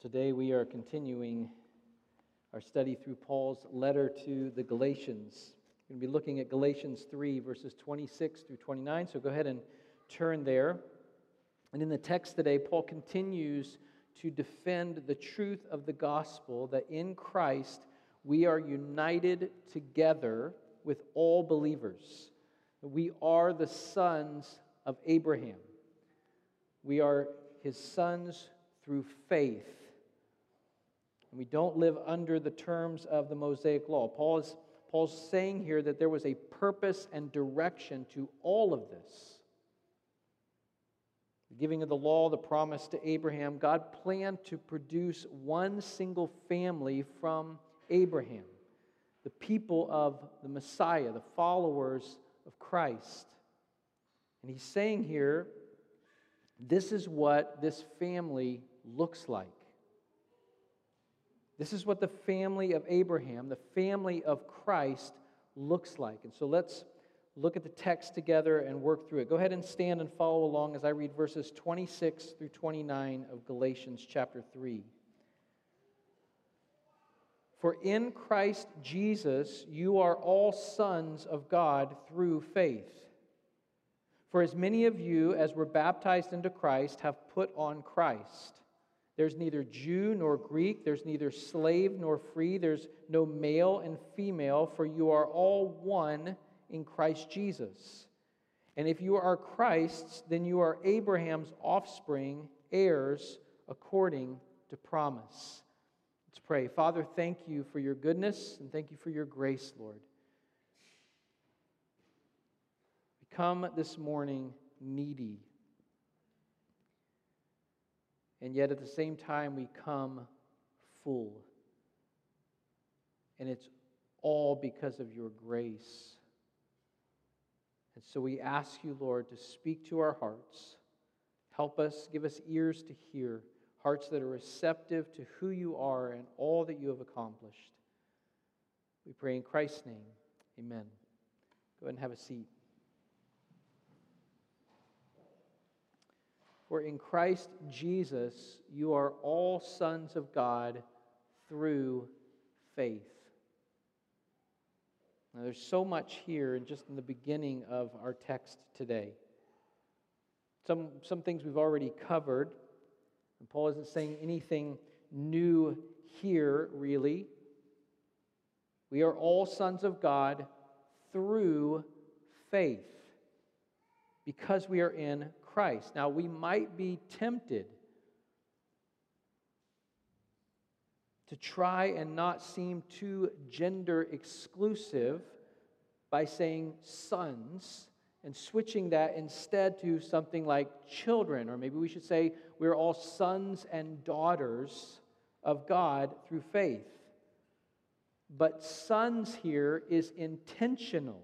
Today we are continuing our study through Paul's letter to the Galatians. We're going to be looking at Galatians 3, verses 26 through 29. So go ahead and turn there. And in the text today, Paul continues to defend the truth of the gospel that in Christ we are united together with all believers. We are the sons of Abraham. We are his sons through faith and we don't live under the terms of the Mosaic law. Paul is, Paul's saying here that there was a purpose and direction to all of this. The giving of the law, the promise to Abraham, God planned to produce one single family from Abraham, the people of the Messiah, the followers of Christ. And he's saying here, this is what this family looks like. This is what the family of Abraham, the family of Christ, looks like. And so let's look at the text together and work through it. Go ahead and stand and follow along as I read verses 26 through 29 of Galatians chapter 3. For in Christ Jesus you are all sons of God through faith. For as many of you as were baptized into Christ have put on Christ. There's neither Jew nor Greek, there's neither slave nor free, there's no male and female, for you are all one in Christ Jesus. And if you are Christ's, then you are Abraham's offspring, heirs according to promise. Let's pray. Father, thank you for your goodness and thank you for your grace, Lord. We come this morning needy and yet at the same time, we come full. And it's all because of your grace. And so we ask you, Lord, to speak to our hearts. Help us, give us ears to hear, hearts that are receptive to who you are and all that you have accomplished. We pray in Christ's name. Amen. Go ahead and have a seat. For in Christ Jesus you are all sons of God through faith. Now, there's so much here, and just in the beginning of our text today. Some, some things we've already covered, and Paul isn't saying anything new here, really. We are all sons of God through faith because we are in Christ. Now, we might be tempted to try and not seem too gender exclusive by saying sons and switching that instead to something like children, or maybe we should say we're all sons and daughters of God through faith. But sons here is intentional,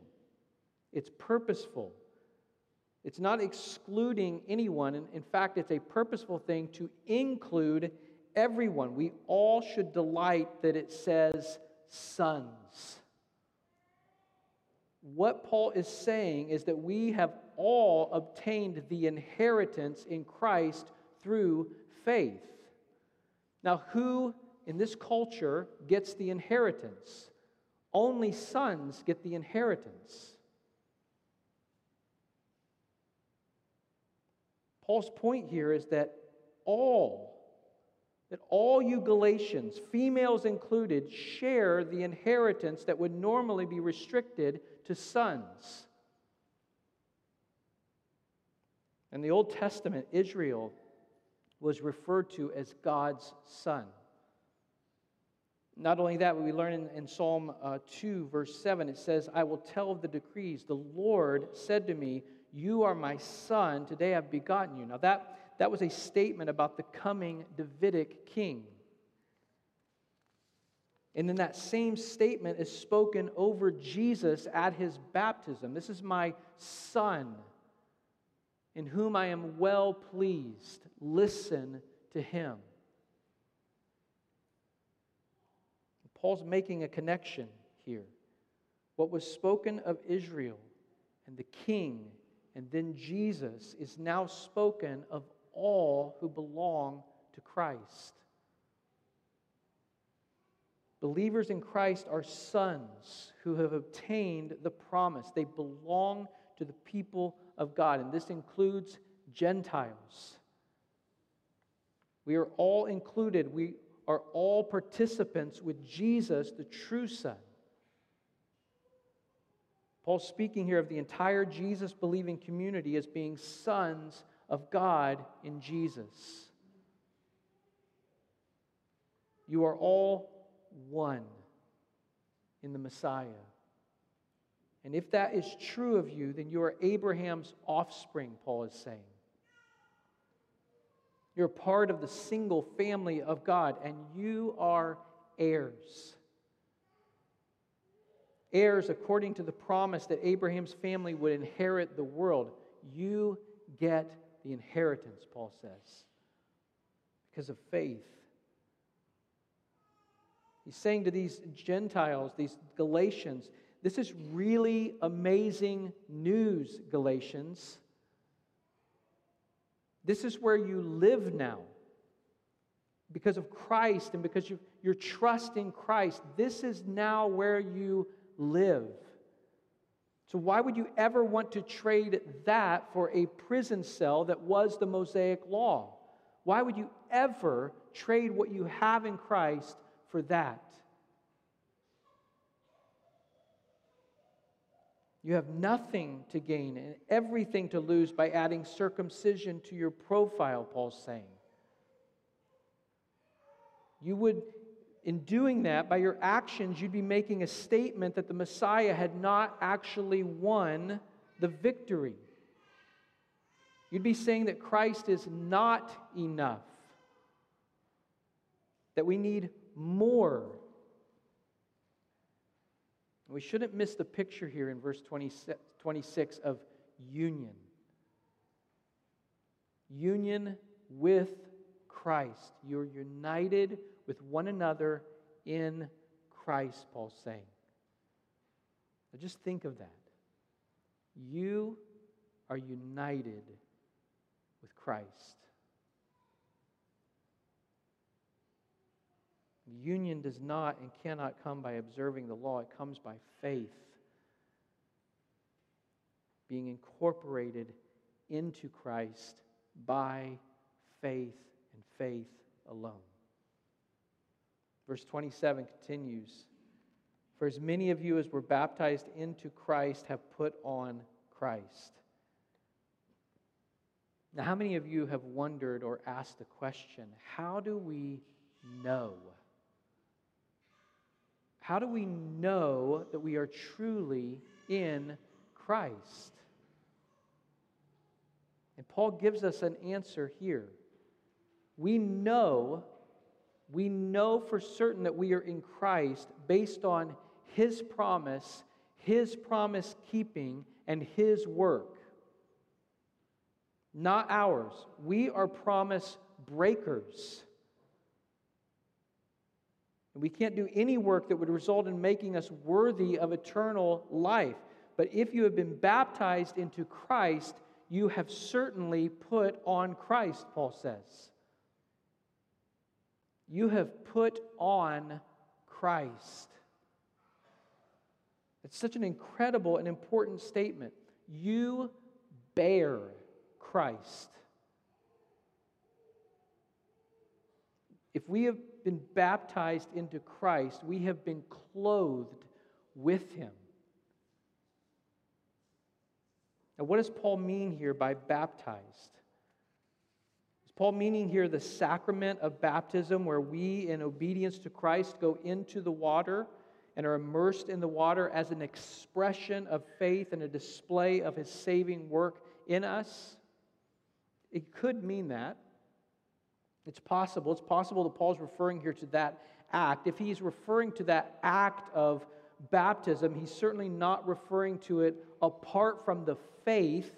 it's purposeful. It's not excluding anyone. In fact, it's a purposeful thing to include everyone. We all should delight that it says sons. What Paul is saying is that we have all obtained the inheritance in Christ through faith. Now, who in this culture gets the inheritance? Only sons get the inheritance. Paul's point here is that all, that all you Galatians, females included, share the inheritance that would normally be restricted to sons. In the Old Testament, Israel was referred to as God's son. Not only that, we learn in, in Psalm uh, 2, verse 7, it says, I will tell of the decrees. The Lord said to me, you are my son. Today I've begotten you. Now, that, that was a statement about the coming Davidic king. And then that same statement is spoken over Jesus at his baptism. This is my son, in whom I am well pleased. Listen to him. Paul's making a connection here. What was spoken of Israel and the king and then Jesus is now spoken of all who belong to Christ. Believers in Christ are sons who have obtained the promise. They belong to the people of God, and this includes Gentiles. We are all included. We are all participants with Jesus, the true Son. Paul's speaking here of the entire Jesus believing community as being sons of God in Jesus. You are all one in the Messiah. And if that is true of you, then you are Abraham's offspring, Paul is saying. You're part of the single family of God, and you are heirs. Heirs according to the promise that Abraham's family would inherit the world. You get the inheritance, Paul says, because of faith. He's saying to these Gentiles, these Galatians, this is really amazing news, Galatians. This is where you live now. Because of Christ and because you, your trust in Christ, this is now where you live. So, why would you ever want to trade that for a prison cell that was the Mosaic law? Why would you ever trade what you have in Christ for that? You have nothing to gain and everything to lose by adding circumcision to your profile, Paul's saying. You would in doing that, by your actions, you'd be making a statement that the Messiah had not actually won the victory. You'd be saying that Christ is not enough, that we need more. We shouldn't miss the picture here in verse 26 of union. Union with Christ. You're united with one another in Christ, Paul's saying. Now just think of that. You are united with Christ. Union does not and cannot come by observing the law, it comes by faith. Being incorporated into Christ by faith and faith alone. Verse 27 continues For as many of you as were baptized into Christ have put on Christ. Now, how many of you have wondered or asked the question how do we know? How do we know that we are truly in Christ? And Paul gives us an answer here. We know we know for certain that we are in Christ based on His promise, His promise keeping, and His work. Not ours. We are promise breakers. And we can't do any work that would result in making us worthy of eternal life. But if you have been baptized into Christ, you have certainly put on Christ, Paul says. You have put on Christ. It's such an incredible and important statement. You bear Christ. If we have been baptized into Christ, we have been clothed with him. Now, what does Paul mean here by baptized? Is Paul meaning here the sacrament of baptism, where we, in obedience to Christ, go into the water and are immersed in the water as an expression of faith and a display of his saving work in us? It could mean that. It's possible. It's possible that Paul's referring here to that act. If he's referring to that act of baptism, he's certainly not referring to it apart from the faith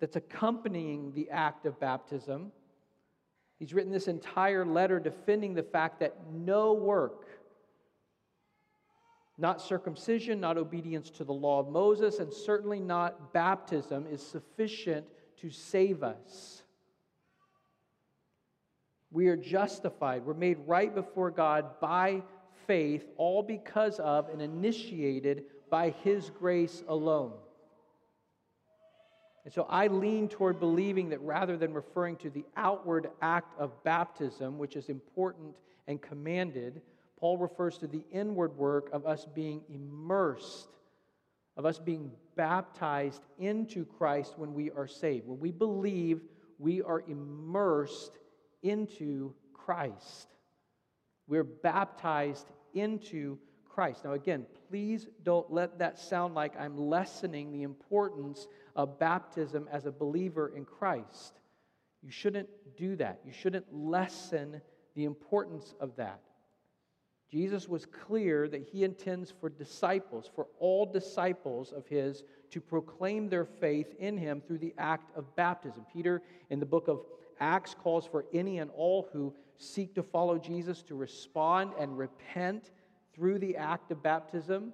that's accompanying the act of baptism. He's written this entire letter defending the fact that no work, not circumcision, not obedience to the law of Moses, and certainly not baptism, is sufficient to save us. We are justified. We're made right before God by faith, all because of and initiated by His grace alone. And so I lean toward believing that rather than referring to the outward act of baptism, which is important and commanded, Paul refers to the inward work of us being immersed, of us being baptized into Christ when we are saved. When we believe, we are immersed into Christ. We're baptized into Christ. Now, again, please don't let that sound like I'm lessening the importance of baptism as a believer in Christ. You shouldn't do that. You shouldn't lessen the importance of that. Jesus was clear that he intends for disciples, for all disciples of his, to proclaim their faith in him through the act of baptism. Peter, in the book of Acts, calls for any and all who seek to follow Jesus to respond and repent through the act of baptism.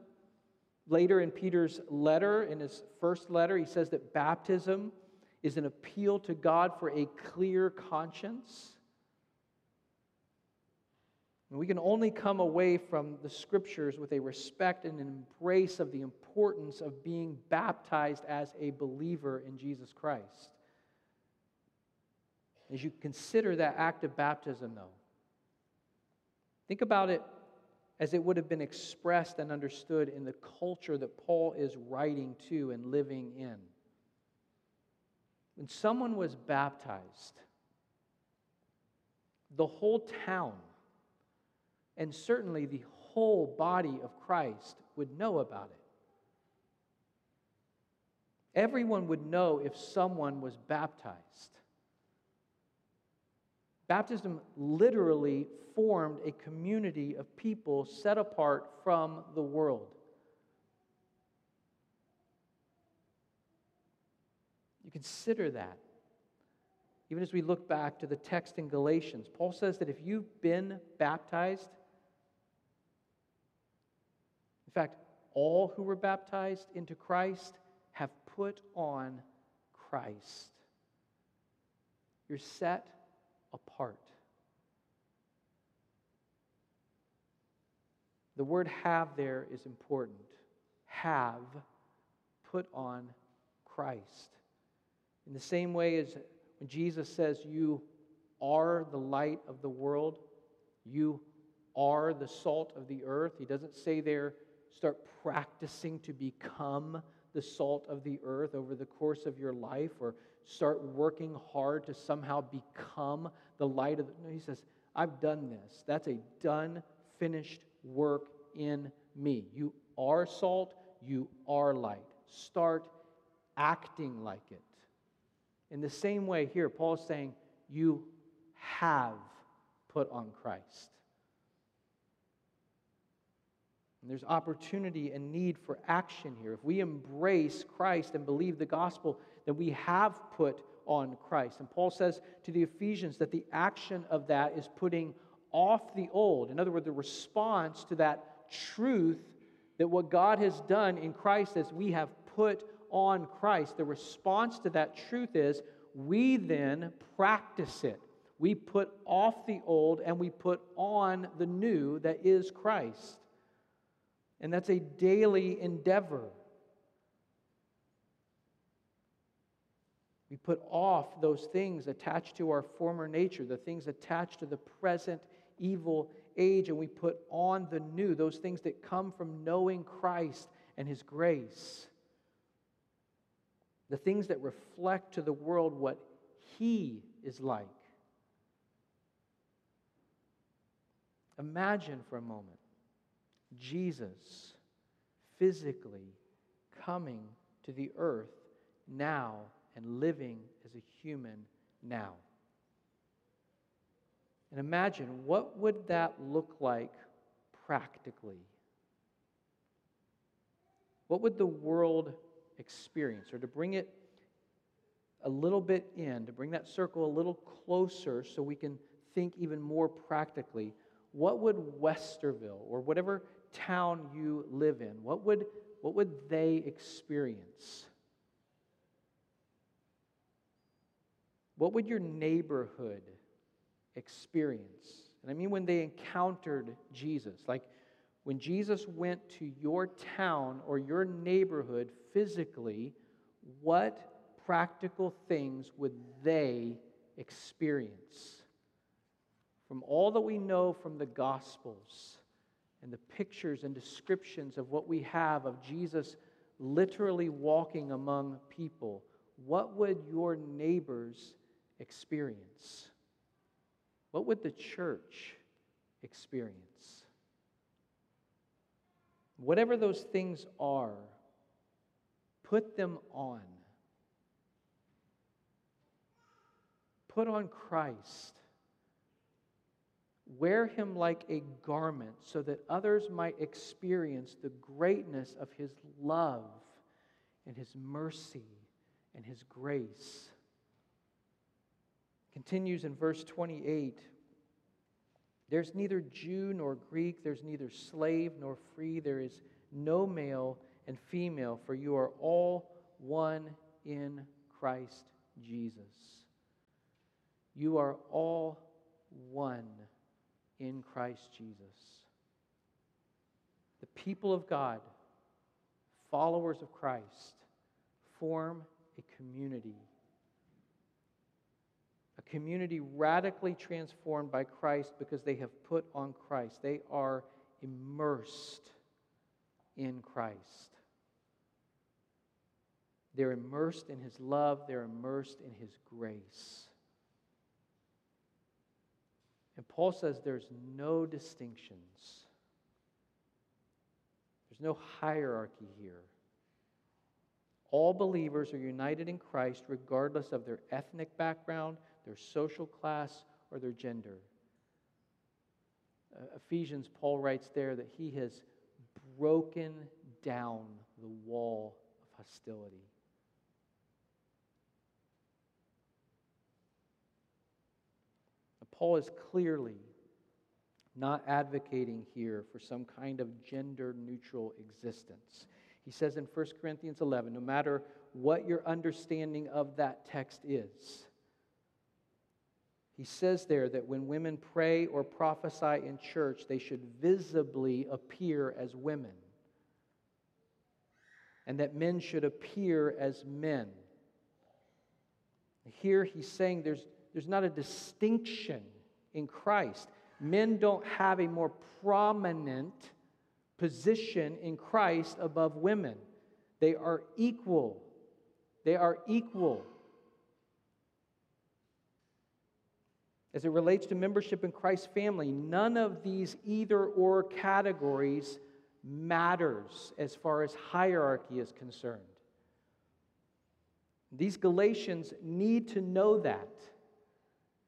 Later in Peter's letter, in his first letter, he says that baptism is an appeal to God for a clear conscience. We can only come away from the scriptures with a respect and an embrace of the importance of being baptized as a believer in Jesus Christ. As you consider that act of baptism, though, think about it as it would have been expressed and understood in the culture that Paul is writing to and living in. When someone was baptized, the whole town and certainly the whole body of Christ would know about it. Everyone would know if someone was baptized. Baptism literally formed a community of people set apart from the world. You consider that. Even as we look back to the text in Galatians, Paul says that if you've been baptized, fact, all who were baptized into Christ have put on Christ. You're set apart. The word have there is important. Have put on Christ. In the same way as when Jesus says, You are the light of the world, you are the salt of the earth, he doesn't say there, start practicing to become the salt of the earth over the course of your life or start working hard to somehow become the light of the. No, he says, I've done this. That's a done, finished work in me. You are salt, you are light. Start acting like it. In the same way, here, Paul is saying, You have put on Christ. And there's opportunity and need for action here. If we embrace Christ and believe the gospel, then we have put on Christ. And Paul says to the Ephesians that the action of that is putting off the old. In other words, the response to that truth that what God has done in Christ is we have put on Christ. The response to that truth is we then practice it. We put off the old and we put on the new that is Christ. And that's a daily endeavor. We put off those things attached to our former nature, the things attached to the present evil age, and we put on the new, those things that come from knowing Christ and His grace. The things that reflect to the world what He is like. Imagine for a moment Jesus physically coming to the earth now and living as a human now. And imagine what would that look like practically? What would the world experience? Or to bring it a little bit in, to bring that circle a little closer so we can think even more practically, what would Westerville or whatever town you live in, what would, what would they experience? What would your neighborhood experience. And I mean when they encountered Jesus. Like when Jesus went to your town or your neighborhood physically, what practical things would they experience? From all that we know from the Gospels and the pictures and descriptions of what we have of Jesus literally walking among people, what would your neighbors experience? What would the church experience? Whatever those things are, put them on. Put on Christ. Wear him like a garment so that others might experience the greatness of his love and his mercy and his grace. Continues in verse 28 There's neither Jew nor Greek, there's neither slave nor free, there is no male and female, for you are all one in Christ Jesus. You are all one in Christ Jesus. The people of God, followers of Christ, form a community. A community radically transformed by Christ because they have put on Christ. They are immersed in Christ. They're immersed in his love, they're immersed in his grace. And Paul says there's no distinctions, there's no hierarchy here. All believers are united in Christ regardless of their ethnic background, their social class, or their gender. Uh, Ephesians, Paul writes there that he has broken down the wall of hostility. Paul is clearly not advocating here for some kind of gender neutral existence. He says in 1 Corinthians 11 no matter what your understanding of that text is, he says there that when women pray or prophesy in church, they should visibly appear as women, and that men should appear as men. Here he's saying there's, there's not a distinction in Christ. Men don't have a more prominent position in Christ above women. They are equal. They are equal. As it relates to membership in Christ's family, none of these either or categories matters as far as hierarchy is concerned. These Galatians need to know that.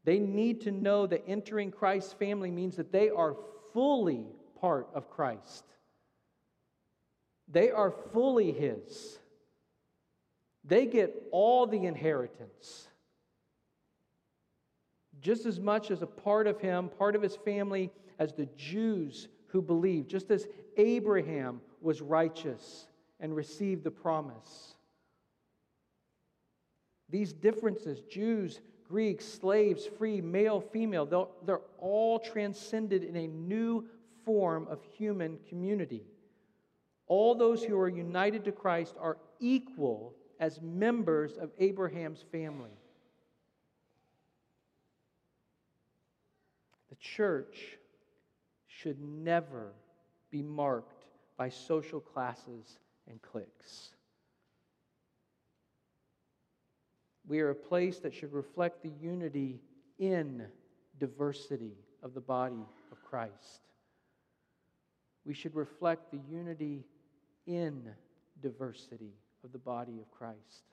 They need to know that entering Christ's family means that they are fully part of Christ. They are fully His. They get all the inheritance. Just as much as a part of Him, part of His family, as the Jews who believed, just as Abraham was righteous and received the promise. These differences, Jews Greeks, slaves, free, male, female, they're, all transcended in a new form of human community. All those who are united to Christ are equal as members of Abraham's family. The church should never be marked by social classes and cliques. We are a place that should reflect the unity in diversity of the body of Christ. We should reflect the unity in diversity of the body of Christ.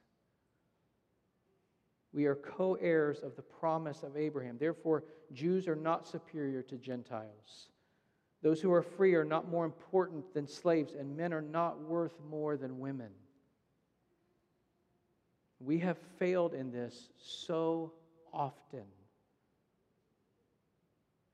We are co heirs of the promise of Abraham. Therefore, Jews are not superior to Gentiles. Those who are free are not more important than slaves, and men are not worth more than women. We have failed in this so often.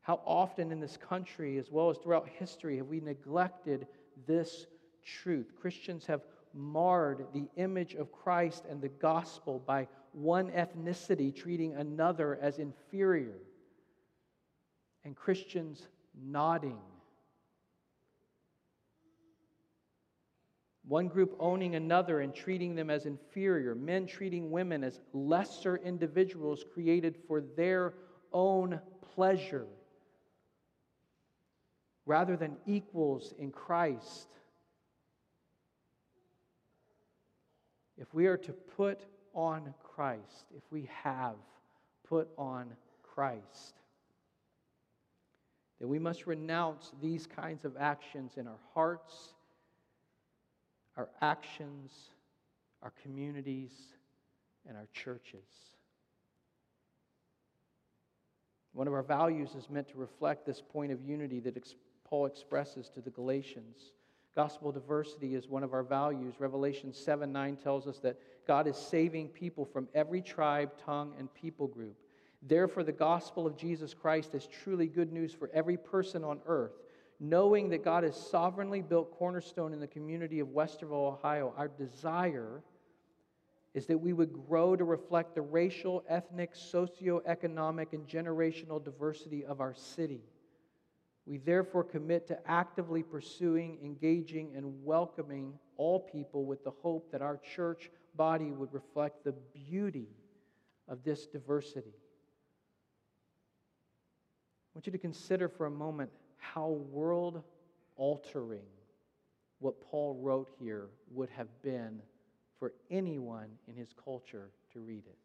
How often in this country, as well as throughout history, have we neglected this truth? Christians have marred the image of Christ and the gospel by one ethnicity treating another as inferior. and Christians nodding. One group owning another and treating them as inferior, men treating women as lesser individuals created for their own pleasure rather than equals in Christ. If we are to put on Christ, if we have put on Christ, then we must renounce these kinds of actions in our hearts, our actions, our communities, and our churches. One of our values is meant to reflect this point of unity that Paul expresses to the Galatians. Gospel diversity is one of our values. Revelation 7 9 tells us that God is saving people from every tribe, tongue, and people group. Therefore, the gospel of Jesus Christ is truly good news for every person on earth. Knowing that God has sovereignly built Cornerstone in the community of Westerville, Ohio, our desire is that we would grow to reflect the racial, ethnic, socioeconomic, and generational diversity of our city. We therefore commit to actively pursuing, engaging, and welcoming all people with the hope that our church body would reflect the beauty of this diversity. I want you to consider for a moment how world altering what Paul wrote here would have been for anyone in his culture to read it.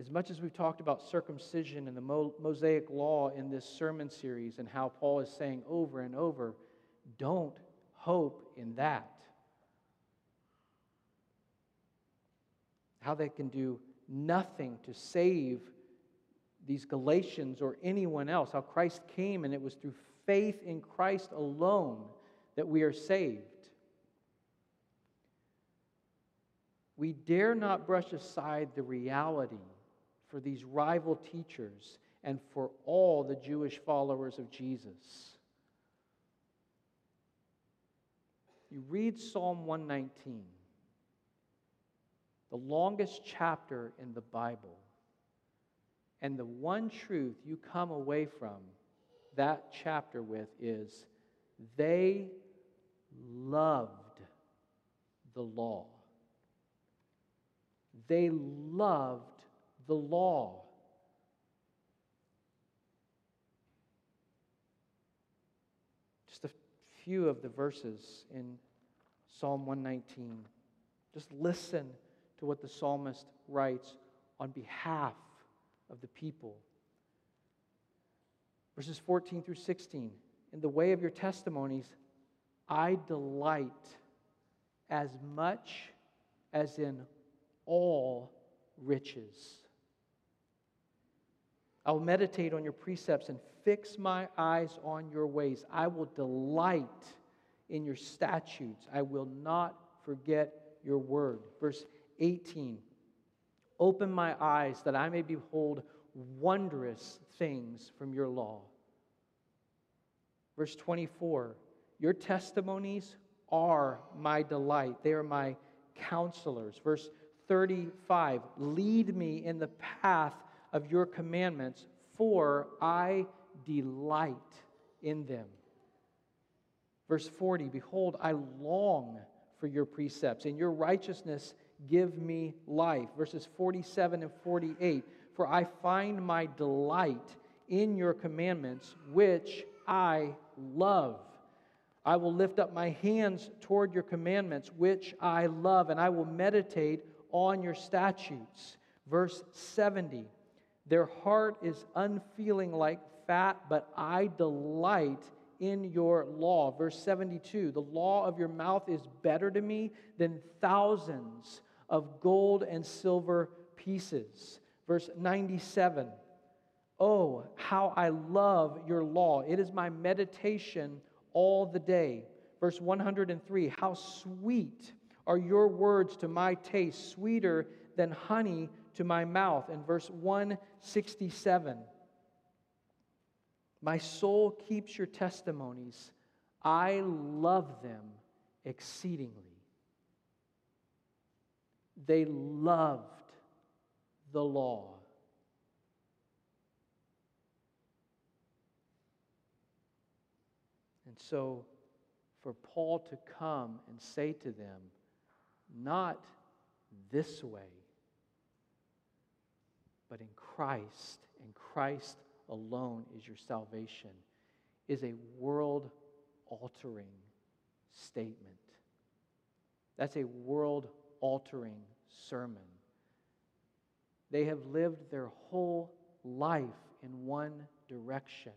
As much as we've talked about circumcision and the Mosaic law in this sermon series, and how Paul is saying over and over, don't hope in that. How they can do nothing to save these Galatians or anyone else. How Christ came and it was through faith in Christ alone that we are saved. We dare not brush aside the reality for these rival teachers and for all the Jewish followers of Jesus. You read Psalm 119, the longest chapter in the Bible, and the one truth you come away from that chapter with is they loved the law. They loved the law. Just a few of the verses in Psalm 119. Just listen to what the psalmist writes on behalf of the people. Verses 14 through 16. In the way of your testimonies, I delight as much as in all riches. I will meditate on your precepts and fix my eyes on your ways. I will delight in your statutes. I will not forget your word. Verse 18 Open my eyes that I may behold wondrous things from your law. Verse 24 Your testimonies are my delight, they are my counselors. Verse 35 Lead me in the path of your commandments, for I delight in them. Verse 40 Behold, I long for your precepts, and your righteousness give me life. Verses 47 and 48 For I find my delight in your commandments, which I love. I will lift up my hands toward your commandments, which I love, and I will meditate on your statutes. Verse 70 their heart is unfeeling like fat, but I delight in your law. Verse 72 The law of your mouth is better to me than thousands of gold and silver pieces. Verse 97 Oh, how I love your law! It is my meditation all the day. Verse 103 How sweet are your words to my taste, sweeter than honey to my mouth. In verse 167, my soul keeps your testimonies. I love them exceedingly. They loved the law. And so, for Paul to come and say to them, not this way, but in Christ, in Christ alone is your salvation, is a world altering statement. That's a world altering sermon. They have lived their whole life in one direction.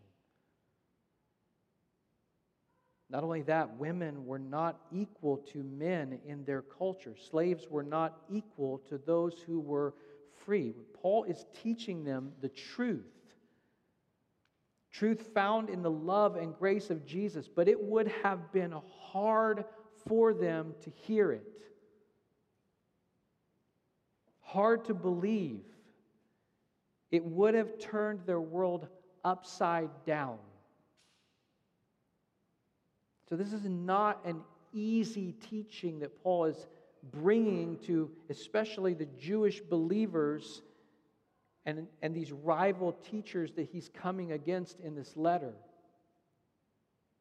Not only that, women were not equal to men in their culture. Slaves were not equal to those who were free. Paul is teaching them the truth. Truth found in the love and grace of Jesus, but it would have been hard for them to hear it. Hard to believe. It would have turned their world upside down. So, this is not an easy teaching that Paul is bringing to especially the Jewish believers and, and these rival teachers that he's coming against in this letter.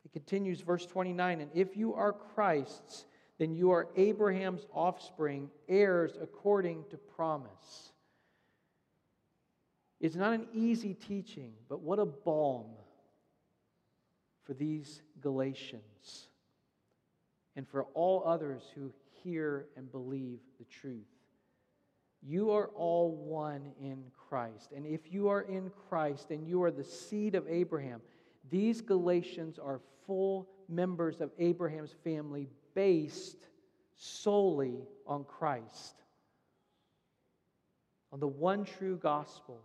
It continues, verse 29 And if you are Christ's, then you are Abraham's offspring, heirs according to promise. It's not an easy teaching, but what a balm for these Galatians and for all others who hear and believe the truth. You are all one in Christ. And if you are in Christ and you are the seed of Abraham, these Galatians are full members of Abraham's family based solely on Christ, on the one true gospel.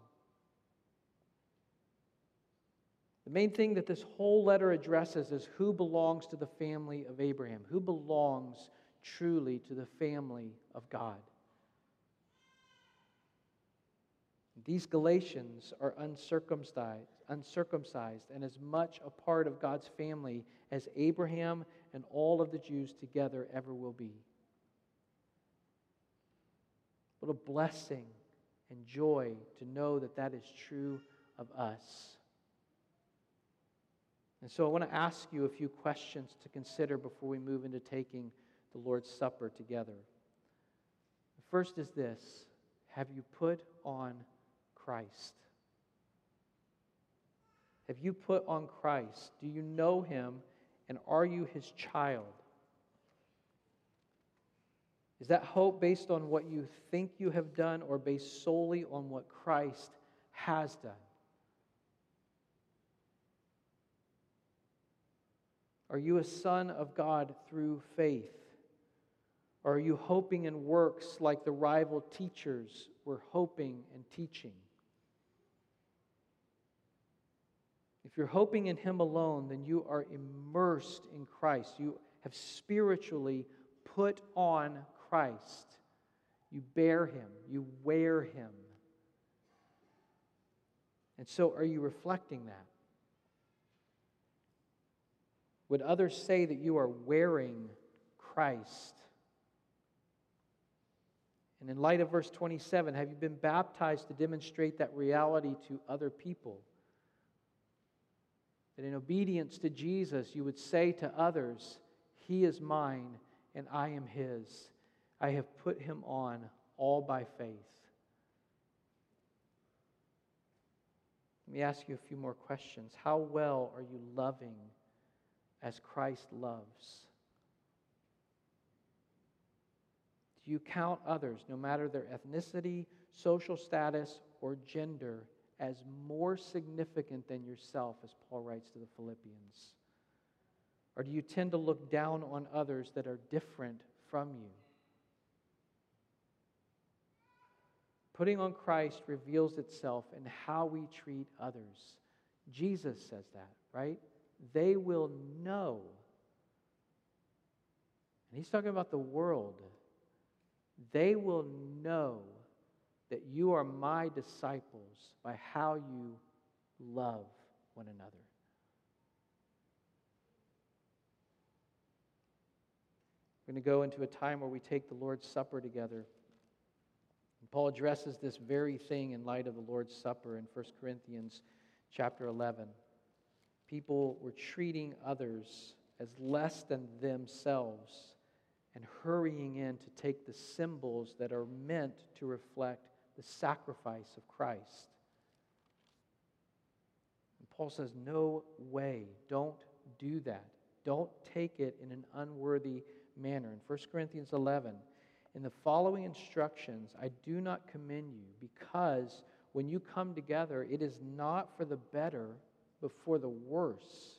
The main thing that this whole letter addresses is who belongs to the family of Abraham, who belongs truly to the family of God. These Galatians are uncircumcised, uncircumcised and as much a part of God's family as Abraham and all of the Jews together ever will be. What a blessing and joy to know that that is true of us. And so I want to ask you a few questions to consider before we move into taking the Lord's Supper together. The first is this Have you put on Christ? Have you put on Christ? Do you know him and are you his child? Is that hope based on what you think you have done or based solely on what Christ has done? Are you a son of God through faith? Or are you hoping in works like the rival teachers were hoping and teaching? If you're hoping in Him alone, then you are immersed in Christ. You have spiritually put on Christ. You bear Him, you wear Him. And so, are you reflecting that? Would others say that you are wearing Christ? And in light of verse 27, have you been baptized to demonstrate that reality to other people? That in obedience to Jesus, you would say to others, He is mine and I am His. I have put Him on all by faith. Let me ask you a few more questions. How well are you loving as Christ loves? Do you count others, no matter their ethnicity, social status, or gender, as more significant than yourself, as Paul writes to the Philippians? Or do you tend to look down on others that are different from you? Putting on Christ reveals itself in how we treat others. Jesus says that, right? They will know. And he's talking about the world they will know that you are my disciples by how you love one another. We're going to go into a time where we take the Lord's Supper together. And Paul addresses this very thing in light of the Lord's Supper in 1 Corinthians chapter 11. People were treating others as less than themselves and hurrying in to take the symbols that are meant to reflect the sacrifice of Christ. And Paul says, No way. Don't do that. Don't take it in an unworthy manner. In 1 Corinthians 11, in the following instructions, I do not commend you because when you come together, it is not for the better, but for the worse.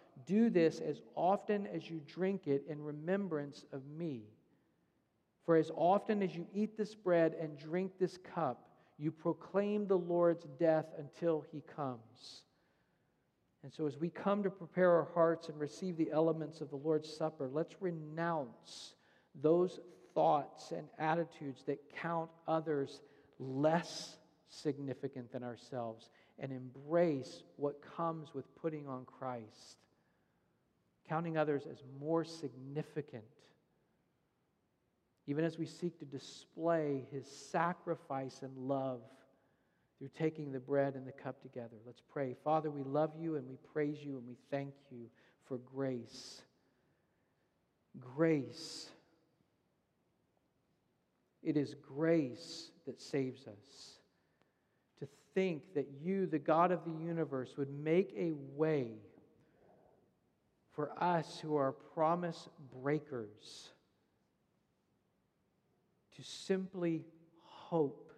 Do this as often as you drink it in remembrance of me. For as often as you eat this bread and drink this cup, you proclaim the Lord's death until he comes. And so, as we come to prepare our hearts and receive the elements of the Lord's Supper, let's renounce those thoughts and attitudes that count others less significant than ourselves and embrace what comes with putting on Christ counting others as more significant, even as we seek to display his sacrifice and love through taking the bread and the cup together. Let's pray. Father, we love you and we praise you and we thank you for grace. Grace. It is grace that saves us. To think that you, the God of the universe, would make a way for us who are promise breakers to simply hope,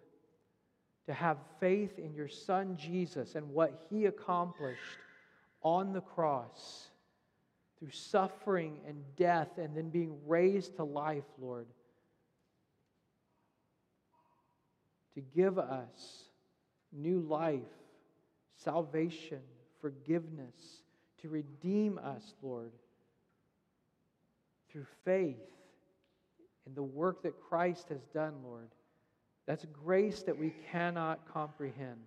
to have faith in your Son Jesus and what he accomplished on the cross through suffering and death and then being raised to life, Lord. To give us new life, salvation, forgiveness to redeem us, Lord, through faith in the work that Christ has done, Lord. That's grace that we cannot comprehend.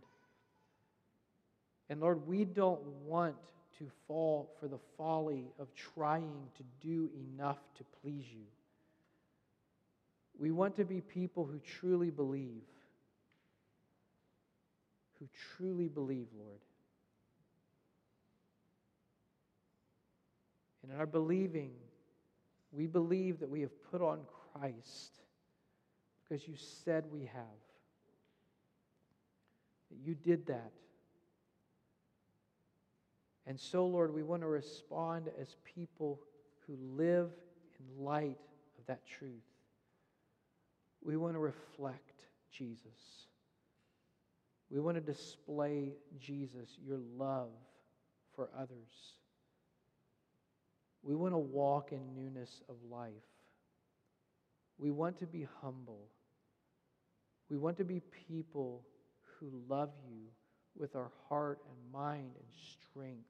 And Lord, we don't want to fall for the folly of trying to do enough to please you. We want to be people who truly believe, who truly believe, Lord. And in our believing, we believe that we have put on Christ because you said we have. That you did that. And so, Lord, we want to respond as people who live in light of that truth. We want to reflect Jesus. We want to display Jesus, your love for others. We want to walk in newness of life. We want to be humble. We want to be people who love you with our heart and mind and strength.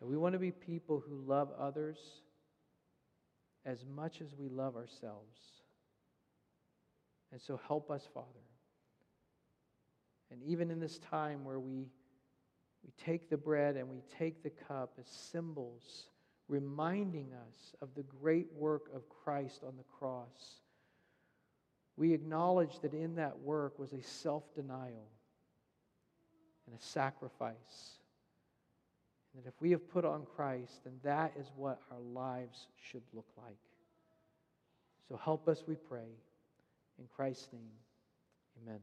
And we want to be people who love others as much as we love ourselves. And so help us, Father. And even in this time where we, we take the bread and we take the cup as symbols reminding us of the great work of Christ on the cross. We acknowledge that in that work was a self denial and a sacrifice. And that if we have put on Christ, then that is what our lives should look like. So help us, we pray. In Christ's name, amen.